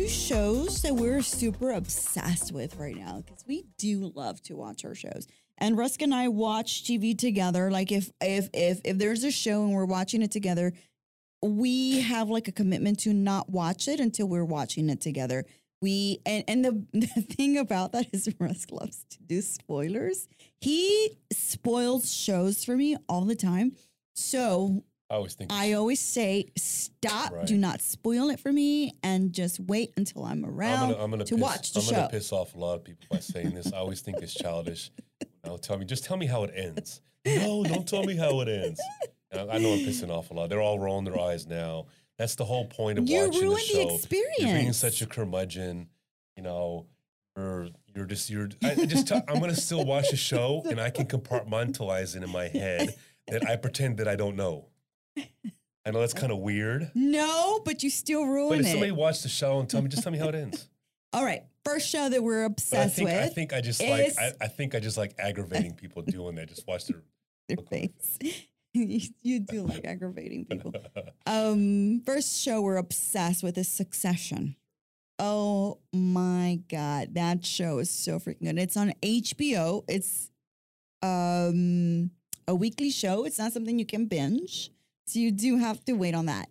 two shows that we're super obsessed with right now because we do love to watch our shows. And Rusk and I watch TV together. Like if if if if there's a show and we're watching it together, we have like a commitment to not watch it until we're watching it together. We and and the, the thing about that is Rusk loves to do spoilers. He spoils shows for me all the time. So I always think I always say, stop, Right. do not spoil it for me, and just wait until I'm around I'm gonna, I'm gonna to piss, watch the I'm show. gonna piss off a lot of people by saying this. I always think it's childish. Now tell me, just tell me how it ends. No, don't tell me how it ends. I know I'm pissing off a lot. They're all rolling their eyes now. That's the whole point of You watching the ruined the experience. You're being such a curmudgeon. You know, you're you're just you're. I just tell, I'm gonna still watch the show, and I can compartmentalize it in my head that I pretend that I don't know. I know that's kind of weird. no, but you still But ruin if it. somebody watched the show and tell me, just tell me how it ends. All right, first show that we're But I obsessed think I with think I just is- like I, I think I just like aggravating people doing that. Just watch their their face. you, you do like aggravating people. Um, first show we're obsessed with is Succession. Oh my god, that show is so freaking good. It's on HBO. It's um a weekly show. It's not something you can binge. So you do have to wait on that.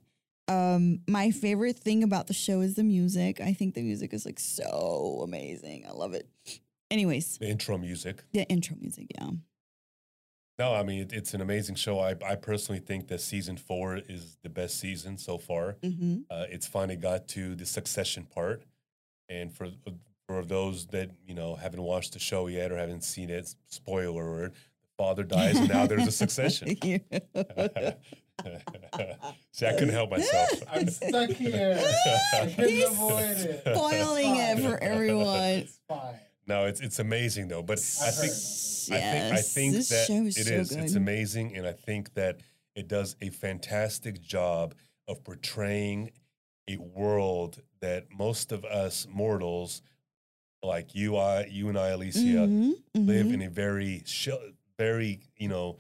Um, my favorite thing about the show is the music. I think the music is like so amazing. I love it. Anyways, the intro music. the intro music, yeah. No, I mean it, it's an amazing show. I I personally think that season four is the best season so far. Mm-hmm. Uh, it's finally got to the succession part, and for for those that you know haven't watched the show yet or haven't seen it, spoiler alert: the father dies, and now there's a succession. See, I couldn't help myself. I'm stuck here. He's it. spoiling it for everyone. It's fine. No, it's it's amazing though. But I think Yes, I think I think this that show is it so is. It's amazing, and I think that it does a fantastic job of portraying a world that most of us mortals, like you, I, you and I, Alicia, Mhm, live mhm. in a very, very, you know,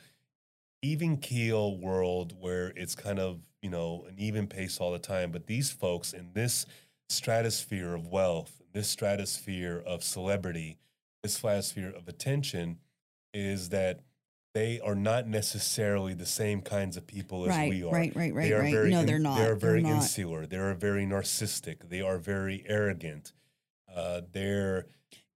even keel world where it's kind of, you know, an even pace all the time. But these folks in this stratosphere of wealth, this stratosphere of celebrity, this stratosphere of attention, is that they are not necessarily the same kinds of people as right, we are. right, right, right, They are right. very no, they're not. They're very not. insular. They're very narcissistic. They are very arrogant. Uh, they're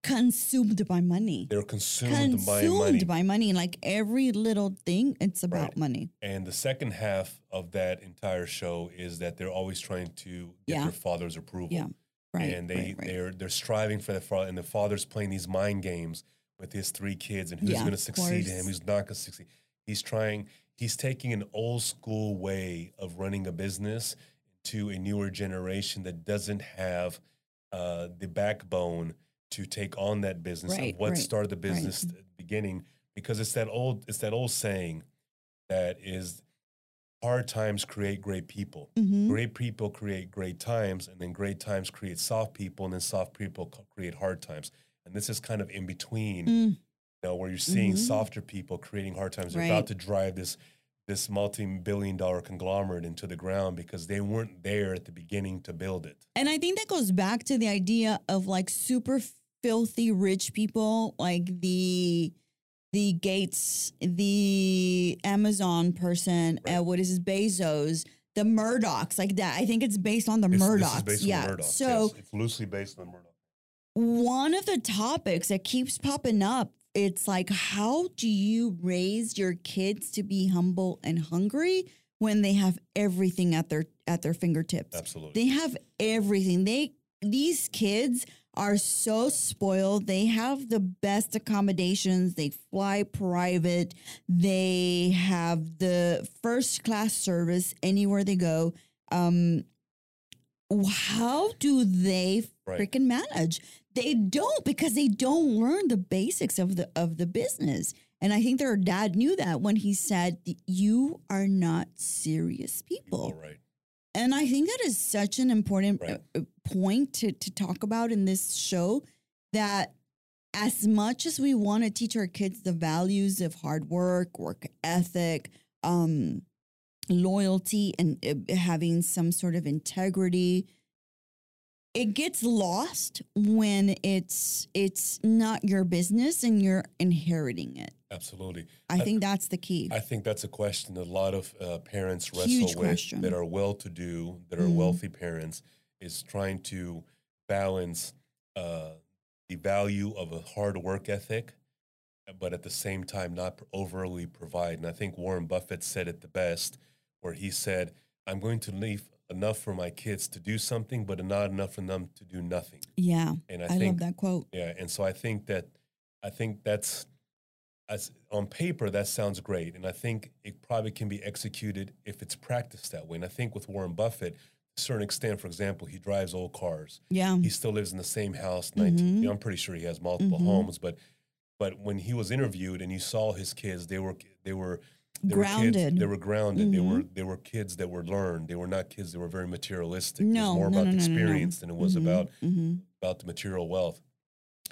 Consumed by money. they're consumed, by money. Consumed by money. Like every little thing, it's about Right. money. and the second half of that entire show is that they're always trying to get Yeah. their father's approval. Yeah, Right. and they right, right. they're they're striving for the father, and the father's playing these mind games with his three kids, and who's Yeah, going to succeed him, who's not going to succeed. He's trying. He's taking an old school way of running a business to a newer generation that doesn't have uh, the backbone to take on that business Right, of what right, started the business at the beginning. Because it's that old it's that old saying that is hard times create great people. Mhm. Great people create great times, and then great times create soft people, and then soft people create hard times. And this is kind of in between, Mm, you know, where you're seeing Mhm. softer people creating hard times. They're Right. about to drive this this multi-billion dollar conglomerate into the ground because they weren't there at the beginning to build it. And I think that goes back to the idea of like super filthy rich people, like the the Gates, the Amazon person, Right. uh, what is his Bezos, the Murdochs, like that. I think it's based on the this Murdochs. yeah. Murdoch. So yes. it's loosely based on Murdoch. one of the topics that keeps popping up it's like how do you raise your kids to be humble and hungry when they have everything at their at their fingertips Absolutely. they have everything they these kids are so spoiled. They have the best accommodations. They fly private. They have the first class service anywhere they go. Um how do they Right. freaking manage? They don't because they don't learn the basics of the of the business. And i think their dad knew that when he said you are not serious people People, right. and I think that is such an important Right. Point to, to talk about in this show that as much as we want to teach our kids the values of hard work, work ethic, um, loyalty, and uh, having some sort of integrity, it gets lost when it's it's not your business and you're inheriting it. Absolutely. I think that's the key. I think that's a question that a lot of uh, parents wrestle Huge with question. that are well-to-do, that are Mm. wealthy parents, is trying to balance uh, the value of a hard work ethic, but at the same time not overly provide. And I think Warren Buffett said it the best, where he said, "I'm going to leave enough for my kids to do something, but not enough for them to do nothing." yeah, And I, I, think love that quote. yeah, and so I think that I think that's as on paper that sounds great, and I think it probably can be executed if it's practiced that way. And I think with Warren Buffett, certain extent, for example, he drives old cars. Yeah, He still lives in the same house. 19, Mhm. I'm pretty sure he has multiple Mhm. homes, but but when he was interviewed and you saw his kids, they were they were they Were grounded. kids, they were grounded. They Mhm. were they were kids that were learned. They were not kids that were very materialistic. it No, was more no, about no, the experience than it was Mhm, about mhm. about the material wealth.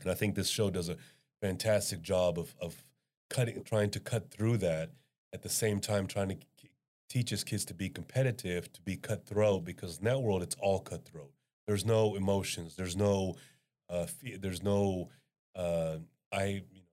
And I think this show does a fantastic job of of cutting, trying to cut through that. At the same time, trying to k- teach his kids to be competitive, to be cutthroat, because in that world it's all cutthroat. There's no emotions. There's no, uh, fe- there's no, uh, I, you know,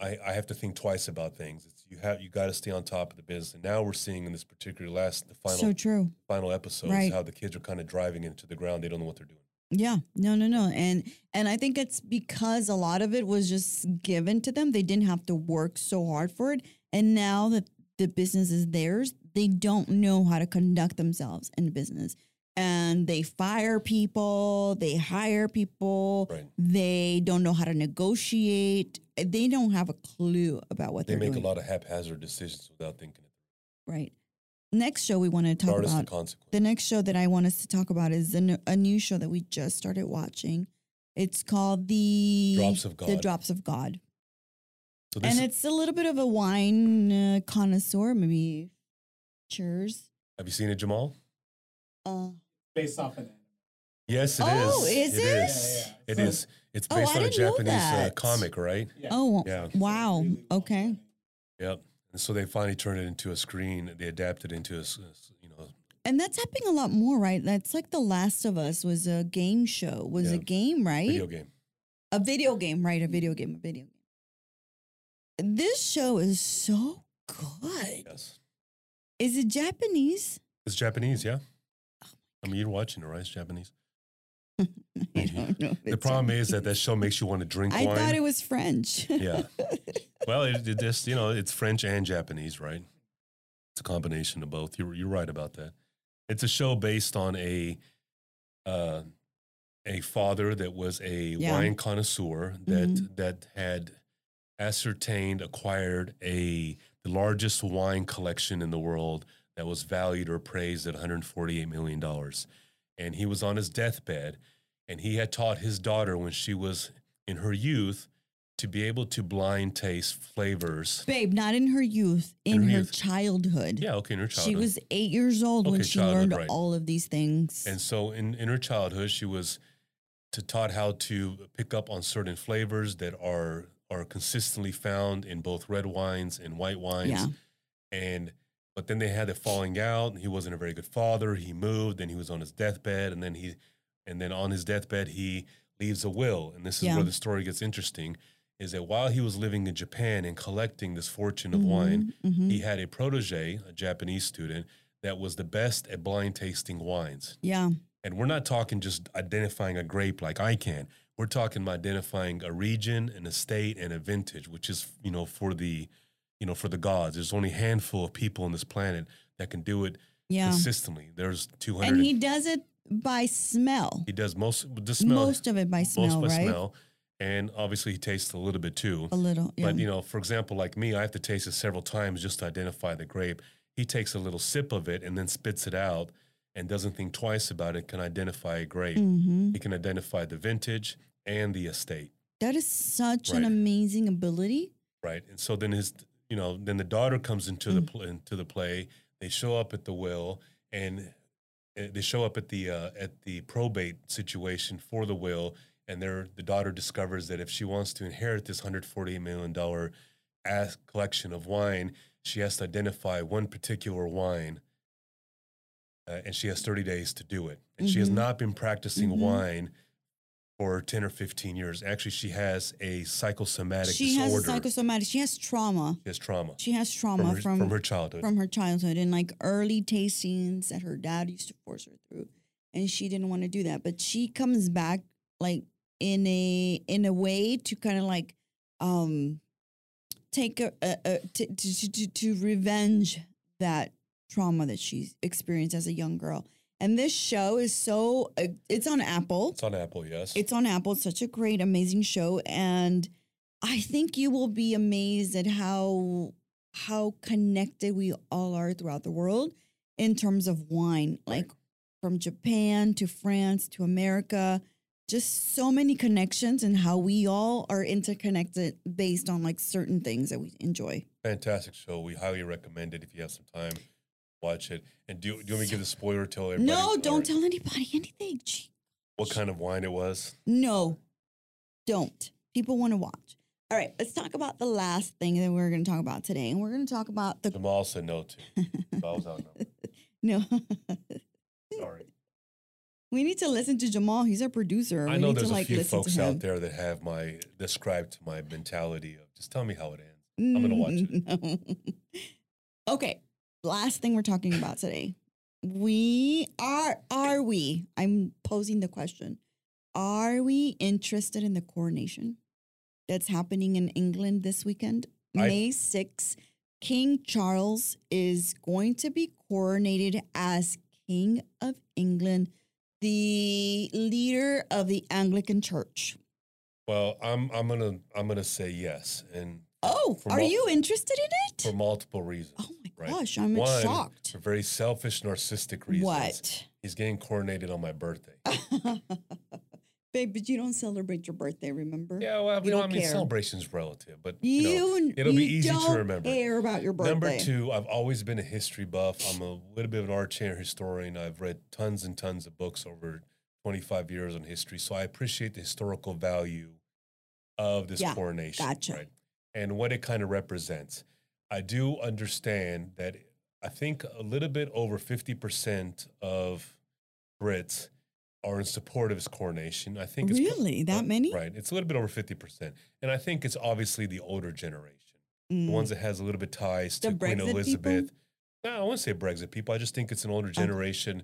I, I have to think twice about things. It's, you have you got to stay on top of the business. And now we're seeing in this particular last the final So true. final episodes Right. how the kids are kind of driving into the ground. They don't know what they're doing. Yeah, no, no, no, and and I think it's because a lot of it was just given to them. They didn't have to work so hard for it, and now that the business is theirs, they don't know how to conduct themselves in business, and they fire people, they hire people, Right. they don't know how to negotiate. They don't have a clue about what They are make a lot of haphazard decisions without thinking. it right. Next show we want to talk about the the next show that I want us to talk about is a new show that we just started watching. It's called the Drops of God. The Drops of God, So this, and it's a little bit of a wine uh, connoisseur, maybe. Cheers. have you seen it, Jamal? Uh, Based off an anime. Yes, it is. Oh, is it? It Yeah, is. yeah. It So- is. It's Oh, based I on a Japanese uh, comic, right? Yeah. oh, Yeah. Wow. Okay. Yep. And so they finally turned it into a screen. They adapted it into a, you know, And that's happening a lot more, right? That's like The Last of Us was a game show, was Yeah. a game, right? video game. A video game, right? A video game, a video game. This show is so good. Yes. Is it Japanese? It's Japanese, yeah. I mean, you're watching it, right? It's Japanese. I don't know. if The problem is that that show makes you want to drink I wine. thought it was French. Yeah. well, it, it just, you know, it's French and Japanese, right? It's a combination of both. You're, you're right about that. It's a show based on a uh, a father that was a Yeah. wine connoisseur that Mhm. that had ascertained, acquired a the largest wine collection in the world that was valued or appraised at 148 million dollars, and he was on his deathbed, and he had taught his daughter when she was in her youth to be able to blind taste flavors. Babe, not in her youth, in, In her her youth. childhood. Yeah, okay, in her childhood. She was eight years old when she learned right. all of these things. And so in, in her childhood, she was to taught how to pick up on certain flavors that are are consistently found in both red wines and white wines. Yeah. And but then they had a falling out. He wasn't a very good father. He moved, and he was on his deathbed, and then he and then on his deathbed he leaves a will. And this is Yeah. where the story gets interesting. Is that while he was living in Japan and collecting this fortune of wine, Mhm, mhm. he had a protege, a Japanese student, that was the best at blind tasting wines. yeah. And we're not talking just identifying a grape like I can. We're talking about identifying a region, and a state and a vintage, which is, you know, for the, you know, for the gods. There's only a handful of people on this planet that can do it Yeah. consistently. There's 200. And he does it by smell. he does most the smell, Most of it by smell, most by right? smell, and obviously he tastes a little bit too. A little. Yeah. But you know, for example, like me, I have to taste it several times just to identify the grape. He takes a little sip of it and then spits it out and doesn't think twice about it. Can identify a grape. Mhm. He can identify the vintage and the estate, That is such an amazing ability. right? And so then his, you know, then the daughter comes into the Mm. pl- into the play. They show up at the will and uh, they show up at the uh, at the probate situation for the will, and their the daughter discovers that if she wants to inherit this hundred forty million dollar collection of wine, she has to identify one particular wine uh, and she has 30 days to do it. And she has Mhm. not been practicing Mhm. wine for 10 or 15 years. Actually, she has a psychosomatic She has disorder. a psychosomatic. She has trauma. she has trauma She has from trauma her, from from her childhood. from her childhood and like early tastings that her dad used to force her through and she didn't want to do that but she comes back like in a in a way to kind of like um take a, a, a to, to, to, to revenge that trauma that she experienced as a young girl and this show is so uh, it's on apple it's on Apple, yes. it's on Apple. It's such a great, amazing show, and I think you will be amazed at how how connected we all are throughout the world in terms of wine. Like from Japan to France to America, just so many connections and how we all are interconnected based on like certain things that we enjoy. Fantastic show. We highly recommend it if you have some time. Watch it. And do, do you want me to give the spoiler? Tell everybody. no, don't tell anybody anything. Gee, what kind of wine it was. No, don't. People want to watch. All right, let's talk about the last thing that we're going to talk about today. And we're going to talk about the. Jamal said no to. I was out. No, Sorry. we need to listen to Jamal. He's our producer. I we know need there's to a like few folks out there that have my described my mentality of just tell me how it ends. I'm gonna watch it. okay, last thing we're talking about today. We are are we? I'm posing the question. Are we interested in the coronation that's happening in England this weekend? I- May 6th, King Charles is going to be coronated as King of England, the leader of the Anglican Church. Well, I'm I'm gonna I'm gonna say yes, and Oh, are mul- you interested in it? for multiple reasons. Oh my right? gosh, I'm One, shocked. For very selfish, narcissistic reasons. What? He's getting coronated on my birthday. Babe, but you don't celebrate your birthday, remember? Yeah, well, You you don't mean, care. celebration's relative, but You, you know, it'll be easy to remember. care about your birthday. Number two, I've always been a history buff. I'm a little bit of an armchair historian. I've read tons and tons of books over 25 years on history, so I appreciate the historical value of this Yeah, coronation, gotcha. right? And what it kind of represents. I do understand that I think a little bit over 50% of Brits are in support of his coronation. I think Really? That uh, many? Right. It's a little bit over 50%. And I think it's obviously the older generation Mm. the ones that has a little bit ties The to Queen Brexit Elizabeth. people? No, I wouldn't say Brexit people. I just think it's an older generation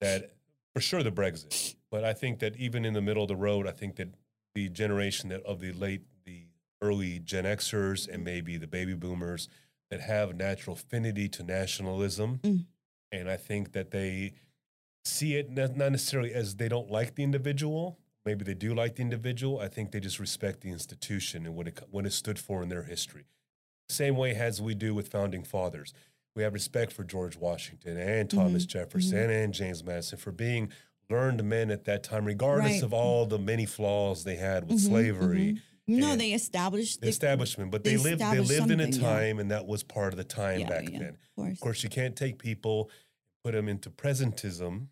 that, for sure, the Brexit. But I think that even in the middle of the road, I think that the generation that of the late, early Gen Xers and maybe the baby boomers that have natural affinity to nationalism, Mm. and I think that they see it not necessarily as they don't like the individual. Maybe they do like the individual. I think they just respect the institution and what it what it stood for in their history same way as we do with founding fathers. We have respect for George Washington and Thomas Mhm, Jefferson and James Madison for being learned men at that time, regardless Right. of all the many flaws they had with Mhm, slavery, mhm. No, and they established the establishment. But they they, lived they lived in a something, yeah. time, and that was part of the time Yeah, back yeah, then. Of course. Of course, you can't take people, put them into presentism.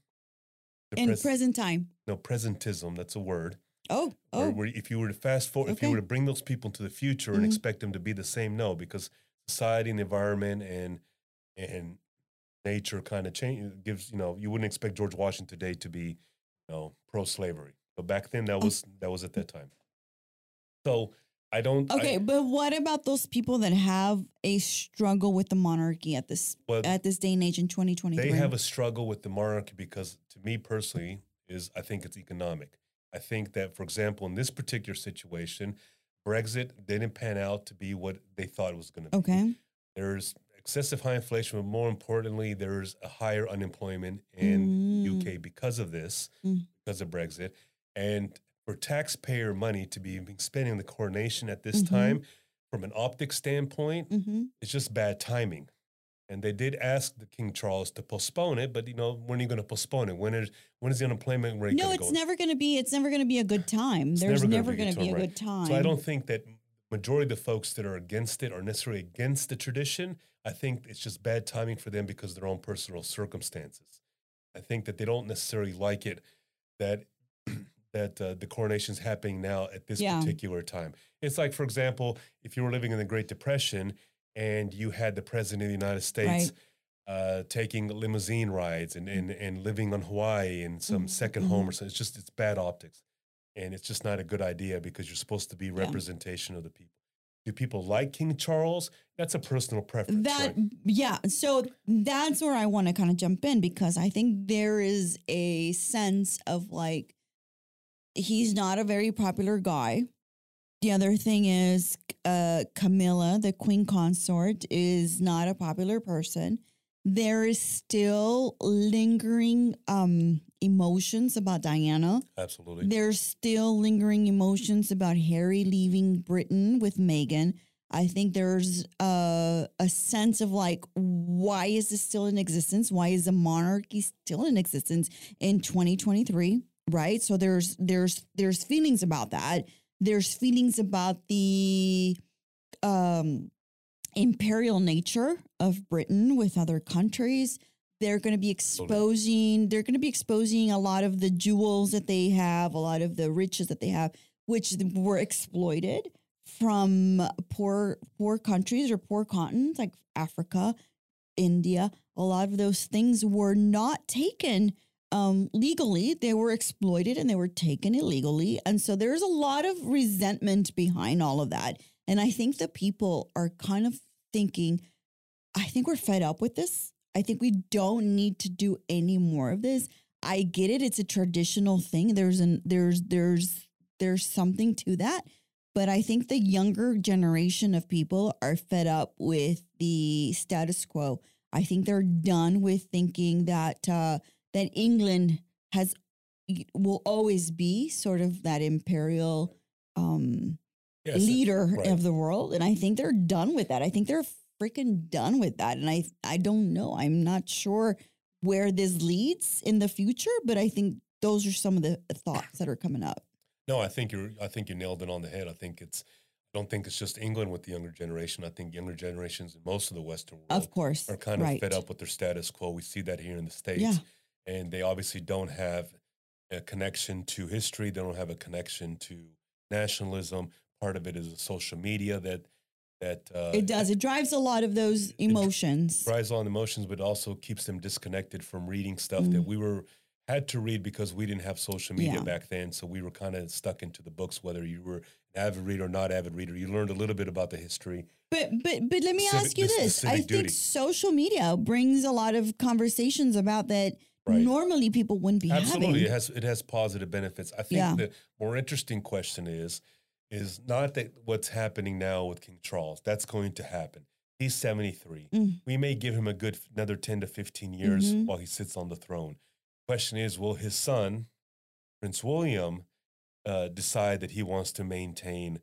In pres- present time. no presentism. That's a word. Oh, oh. if you were to fast forward, if you were to bring those people into the future and Mhm. expect them to be the same, no, because society and environment and and nature kind of change gives you know you wouldn't expect George Washington today to be you know pro slavery, but back then that Oh. was that was at that time. So I don't. I- Okay, but what about those people that have a struggle with the monarchy at this well, at this day and age in 2023? they have a struggle with the monarchy because to me personally is I think it's economic. I think that for example in this particular situation, Brexit didn't pan out to be what they thought it was going to be. Okay. There's excessive high inflation, but more importantly, there's a higher unemployment in Mm. UK because of this, Mm. because of Brexit. And for taxpayer money to be spending the coronation at this Mhm. time, from an optic standpoint, Mm-hmm. it's just bad timing. And they did ask the King Charles to postpone it, but you know, when are you going to postpone it? When is when is the unemployment rate No, going it's go? never going to be. It's never going to be a good time. It's There's never gonna be a good be a good time. So I don't think that majority of the folks that are against it are necessarily against the tradition. I think it's just bad timing for them because of their own personal circumstances. I think that they don't necessarily like it that that uh, the coronation's happening now at this Yeah. particular time. It's like, for example, if you were living in the Great Depression and you had the president of the United States uh, taking limousine rides and, and, and living on Hawaii and some Mhm, second mhm. home or something. It's just, it's bad optics. And it's just not a good idea because you're supposed to be representation of the people. Do people like King Charles? That's a personal preference. That right? yeah, so that's where I want to kind of jump in because I think there is a sense of like he's not a very popular guy. The other thing is uh Camilla, the queen consort, is not a popular person. There is still lingering um emotions about Diana. Absolutely. There's still lingering emotions about Harry leaving Britain with Meghan. I think there's a, a sense of like, why is this still in existence? Why is the monarchy still in existence in 2023? Right. So there's there's there's feelings about that. There's feelings about the um, imperial nature of Britain with other countries. They're going to be exposing. They're going to be exposing a lot of the jewels that they have, a lot of the riches that they have, which were exploited from poor poor countries or poor continents like Africa, India. A lot of those things were not taken um, legally. They were exploited and they were taken illegally. And so there's a lot of resentment behind all of that. And I think the people are kind of thinking, I think we're fed up with this. I think we don't need to do any more of this. I get it. It's a traditional thing. There's an there's there's there's something to that. But I think the younger generation of people are fed up with the status quo. I think they're done with thinking that uh, that England has will always be sort of that imperial um, Yes, leader right. of the world, and I think they're done with that. I think they're freaking done with that, and I I don't know. I'm not sure where this leads in the future, but I think those are some of the thoughts that are coming up. No, I think you're. I think you nailed it on the head. I think it's. I don't think it's just England with the younger generation. I think younger generations in most of the Western world Of course, are kind of right. fed up with their status quo. We see that here in the states, Yeah. And they obviously don't have a connection to history. They don't have a connection to nationalism. Part of it is social media that that uh, It does. It drives a lot of those emotions. drives on emotions, but also keeps them disconnected from reading stuff that we were had to read because we didn't have social media Mm. Yeah. back then. So we were kind of stuck into the books, whether you were an avid reader or not avid reader. You learned a little bit about the history. But but but let me Civic- ask you this- I civic think social media brings a lot of conversations about that Right. normally people wouldn't be Absolutely, it has it has positive benefits. I think Yeah. the more interesting question is is not that what's happening now with King Charles. That's going to happen. He's 73. Mm. We may give him a good another 10 to 15 years Mhm. while he sits on the throne. Question is, will his son, Prince William, uh, decide that he wants to maintain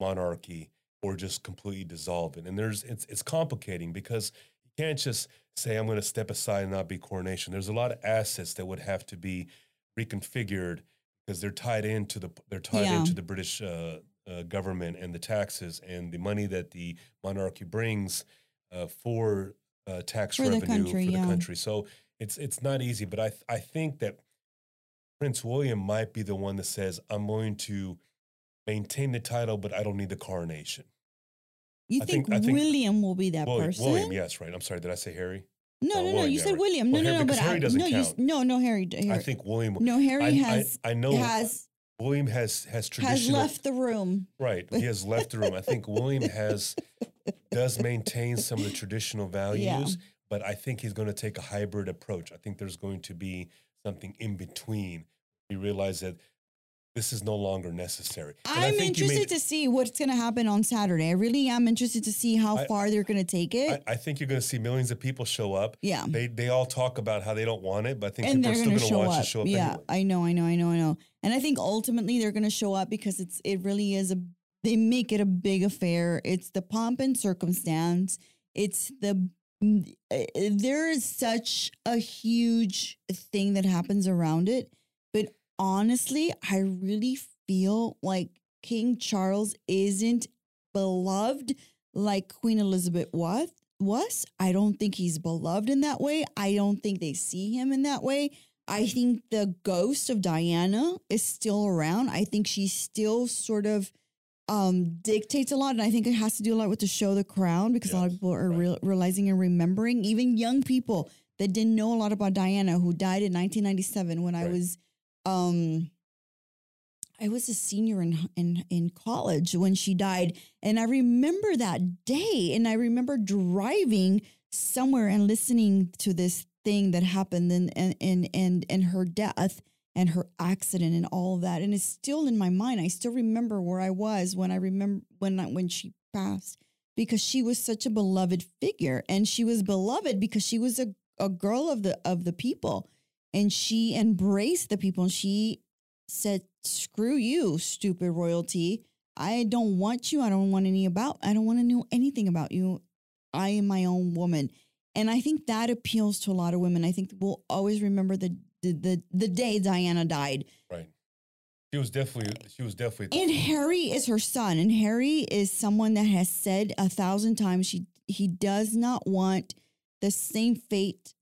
monarchy or just completely dissolve it? And there's it's it's complicating because can't just say I'm going to step aside and not be coronation. There's a lot of assets that would have to be reconfigured because they're tied into the they're tied Yeah. into the British uh, uh, government and the taxes and the money that the monarchy brings uh, for uh, tax For the revenue country, for the country. So it's it's not easy, but I th- I think that Prince William might be the one that says I'm going to maintain the title, but I don't need the coronation. You think, think- I think- William will be that William, person? William, yes, right. I'm sorry, did I say Harry? No, Oh, no, no. You yeah, said right. William. No, Well, no, Harry- no. But Harry doesn't no, you, count. no, no. Harry. Harry I think William. no. Harry I, has I, I know has William has has has left the room. right. He has left the room. I think William has does maintain some of the traditional values, but I think he's going to take a hybrid approach. I think there's going to be something in between. We realize that this is no longer necessary. And I I'm interested to see what's going to happen on Saturday. I really am interested to see how I- far they're going to take it. I, I think you're going to see millions of people show up. yeah. They they all talk about how they don't want it, but I think and people they're are still going to watch up. it show up yeah, anyway. I know, I know, I know, I know. And I think ultimately they're going to show up because it's it really is a they make it a big affair. It's the pomp and circumstance. It's the mm, uh, there is such a huge thing that happens around it, honestly, I really feel like King Charles isn't beloved like Queen Elizabeth was. Was I don't think he's beloved in that way. I don't think they see him in that way. I think the ghost of Diana is still around. I think she still sort of um, dictates a lot, and I think it has to do a lot with the show The Crown because a lot of people are right. real realizing and remembering. Even young people that didn't know a lot about Diana, who died in 1997 when I was, um, I was a senior in in in college when she died, and I remember that day, and I remember driving somewhere and listening to this thing that happened, and and and and, and her death and her accident and all of that, and it's still in my mind. I still remember where I was when I remember when I, when she passed, because she was such a beloved figure, and she was beloved because she was a a girl of the of the people, and she embraced the people, and she said, "Screw you, stupid royalty. I don't want you. I don't want any about. I don't want to know anything about you. I am my own woman." And I think that appeals to a lot of women. I think we'll always remember the the the, the day Diana died. Right. She was definitely. She was definitely. And Harry is her son, and Harry is someone that has said a thousand times she he does not want the same fate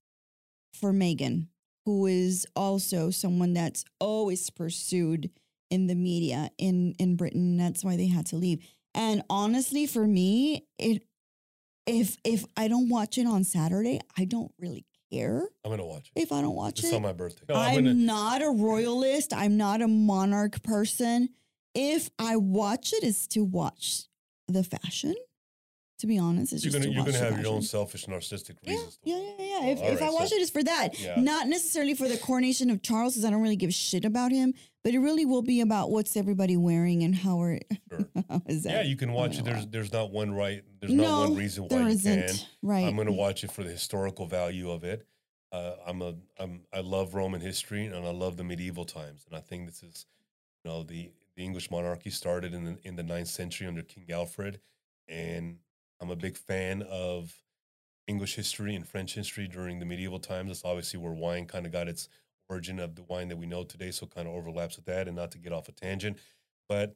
for Meghan, who is also someone that's always pursued in the media in in Britain. That's why they had to leave. And honestly, for me, it if if I don't watch it on Saturday, I don't really care I'm gonna watch it. if I don't watch It's it. on my birthday. No, I'm, I'm gonna. not a royalist. I'm not a monarch person. If I watch it's to watch the fashion. To be honest, it's You're just gonna. You're gonna have your own selfish, narcissistic Yeah, reasons. to yeah, watch yeah, yeah. Oh, If, if I right, watch so- it, it's for that. Yeah. Not necessarily for the coronation of Charles, because I don't really give a shit about him. But it really will be about what's everybody wearing and how are. Sure. how is that? Yeah, you can watch it. There's watch. there's not one right. There's no, not one reason why there you isn't. can. Right. I'm going to watch it for the historical value of it. Uh, I'm a I'm I love Roman history and I love the medieval times, and I think this is, you know, the the English monarchy started in the in the ninth century under King Alfred, and I'm a big fan of English history and French history during the medieval times. That's obviously where wine kind of got its origin of the wine that we know today, so kind of overlaps with that. And not to get off a tangent, but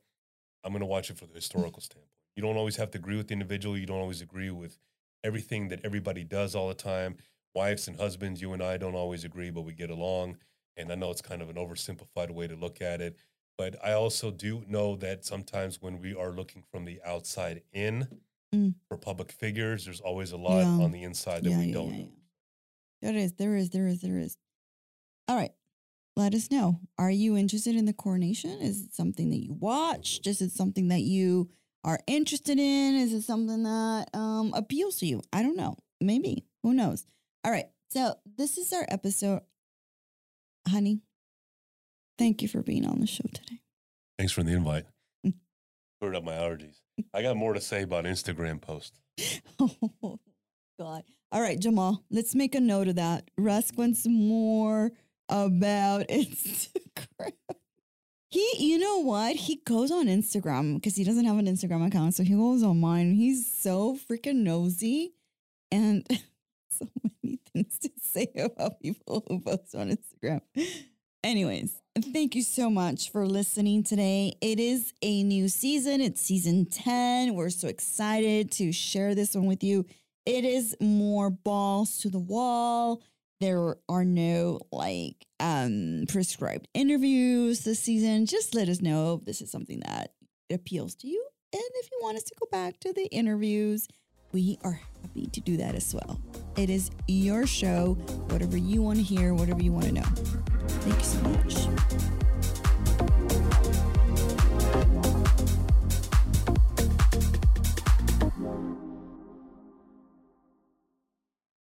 I'm going to watch it for the historical standpoint. You don't always have to agree with the individual. You don't always agree with everything that everybody does all the time. Wives and husbands, you and I don't always agree, but we get along. And I know it's kind of an oversimplified way to look at it. But I also do know that sometimes when we are looking from the outside in Mm. for public figures, there's always a lot Yeah. on the inside that Yeah, we yeah, don't know. There is, there is, there is, there is. All right. Let us know. Are you interested in the coronation? Is it something that you watched? Is it something that you are interested in? Is it something that um, appeals to you? I don't know. Maybe. Who knows? All right. So this is our episode. Honey, thank you for being on the show today. Thanks for the invite. Mm. Cleared up my allergies. I got more to say about Instagram posts. Oh God. All right, Jamal, let's make a note of that. Rusk wants more about Instagram. He, you know what? He goes on Instagram because he doesn't have an Instagram account. So he goes on mine. He's so freaking nosy and so many things to say about people who post on Instagram. Anyways, thank you so much for listening today. It is a new season. It's season 10. We're so excited to share this one with you. It is more balls to the wall. There are no like um prescribed interviews this season. Just let us know if this is something that appeals to you. And if you want us to go back to the interviews, we are happy to do that as well. It is your show, whatever you want to hear, whatever you want to know. Thank you so much.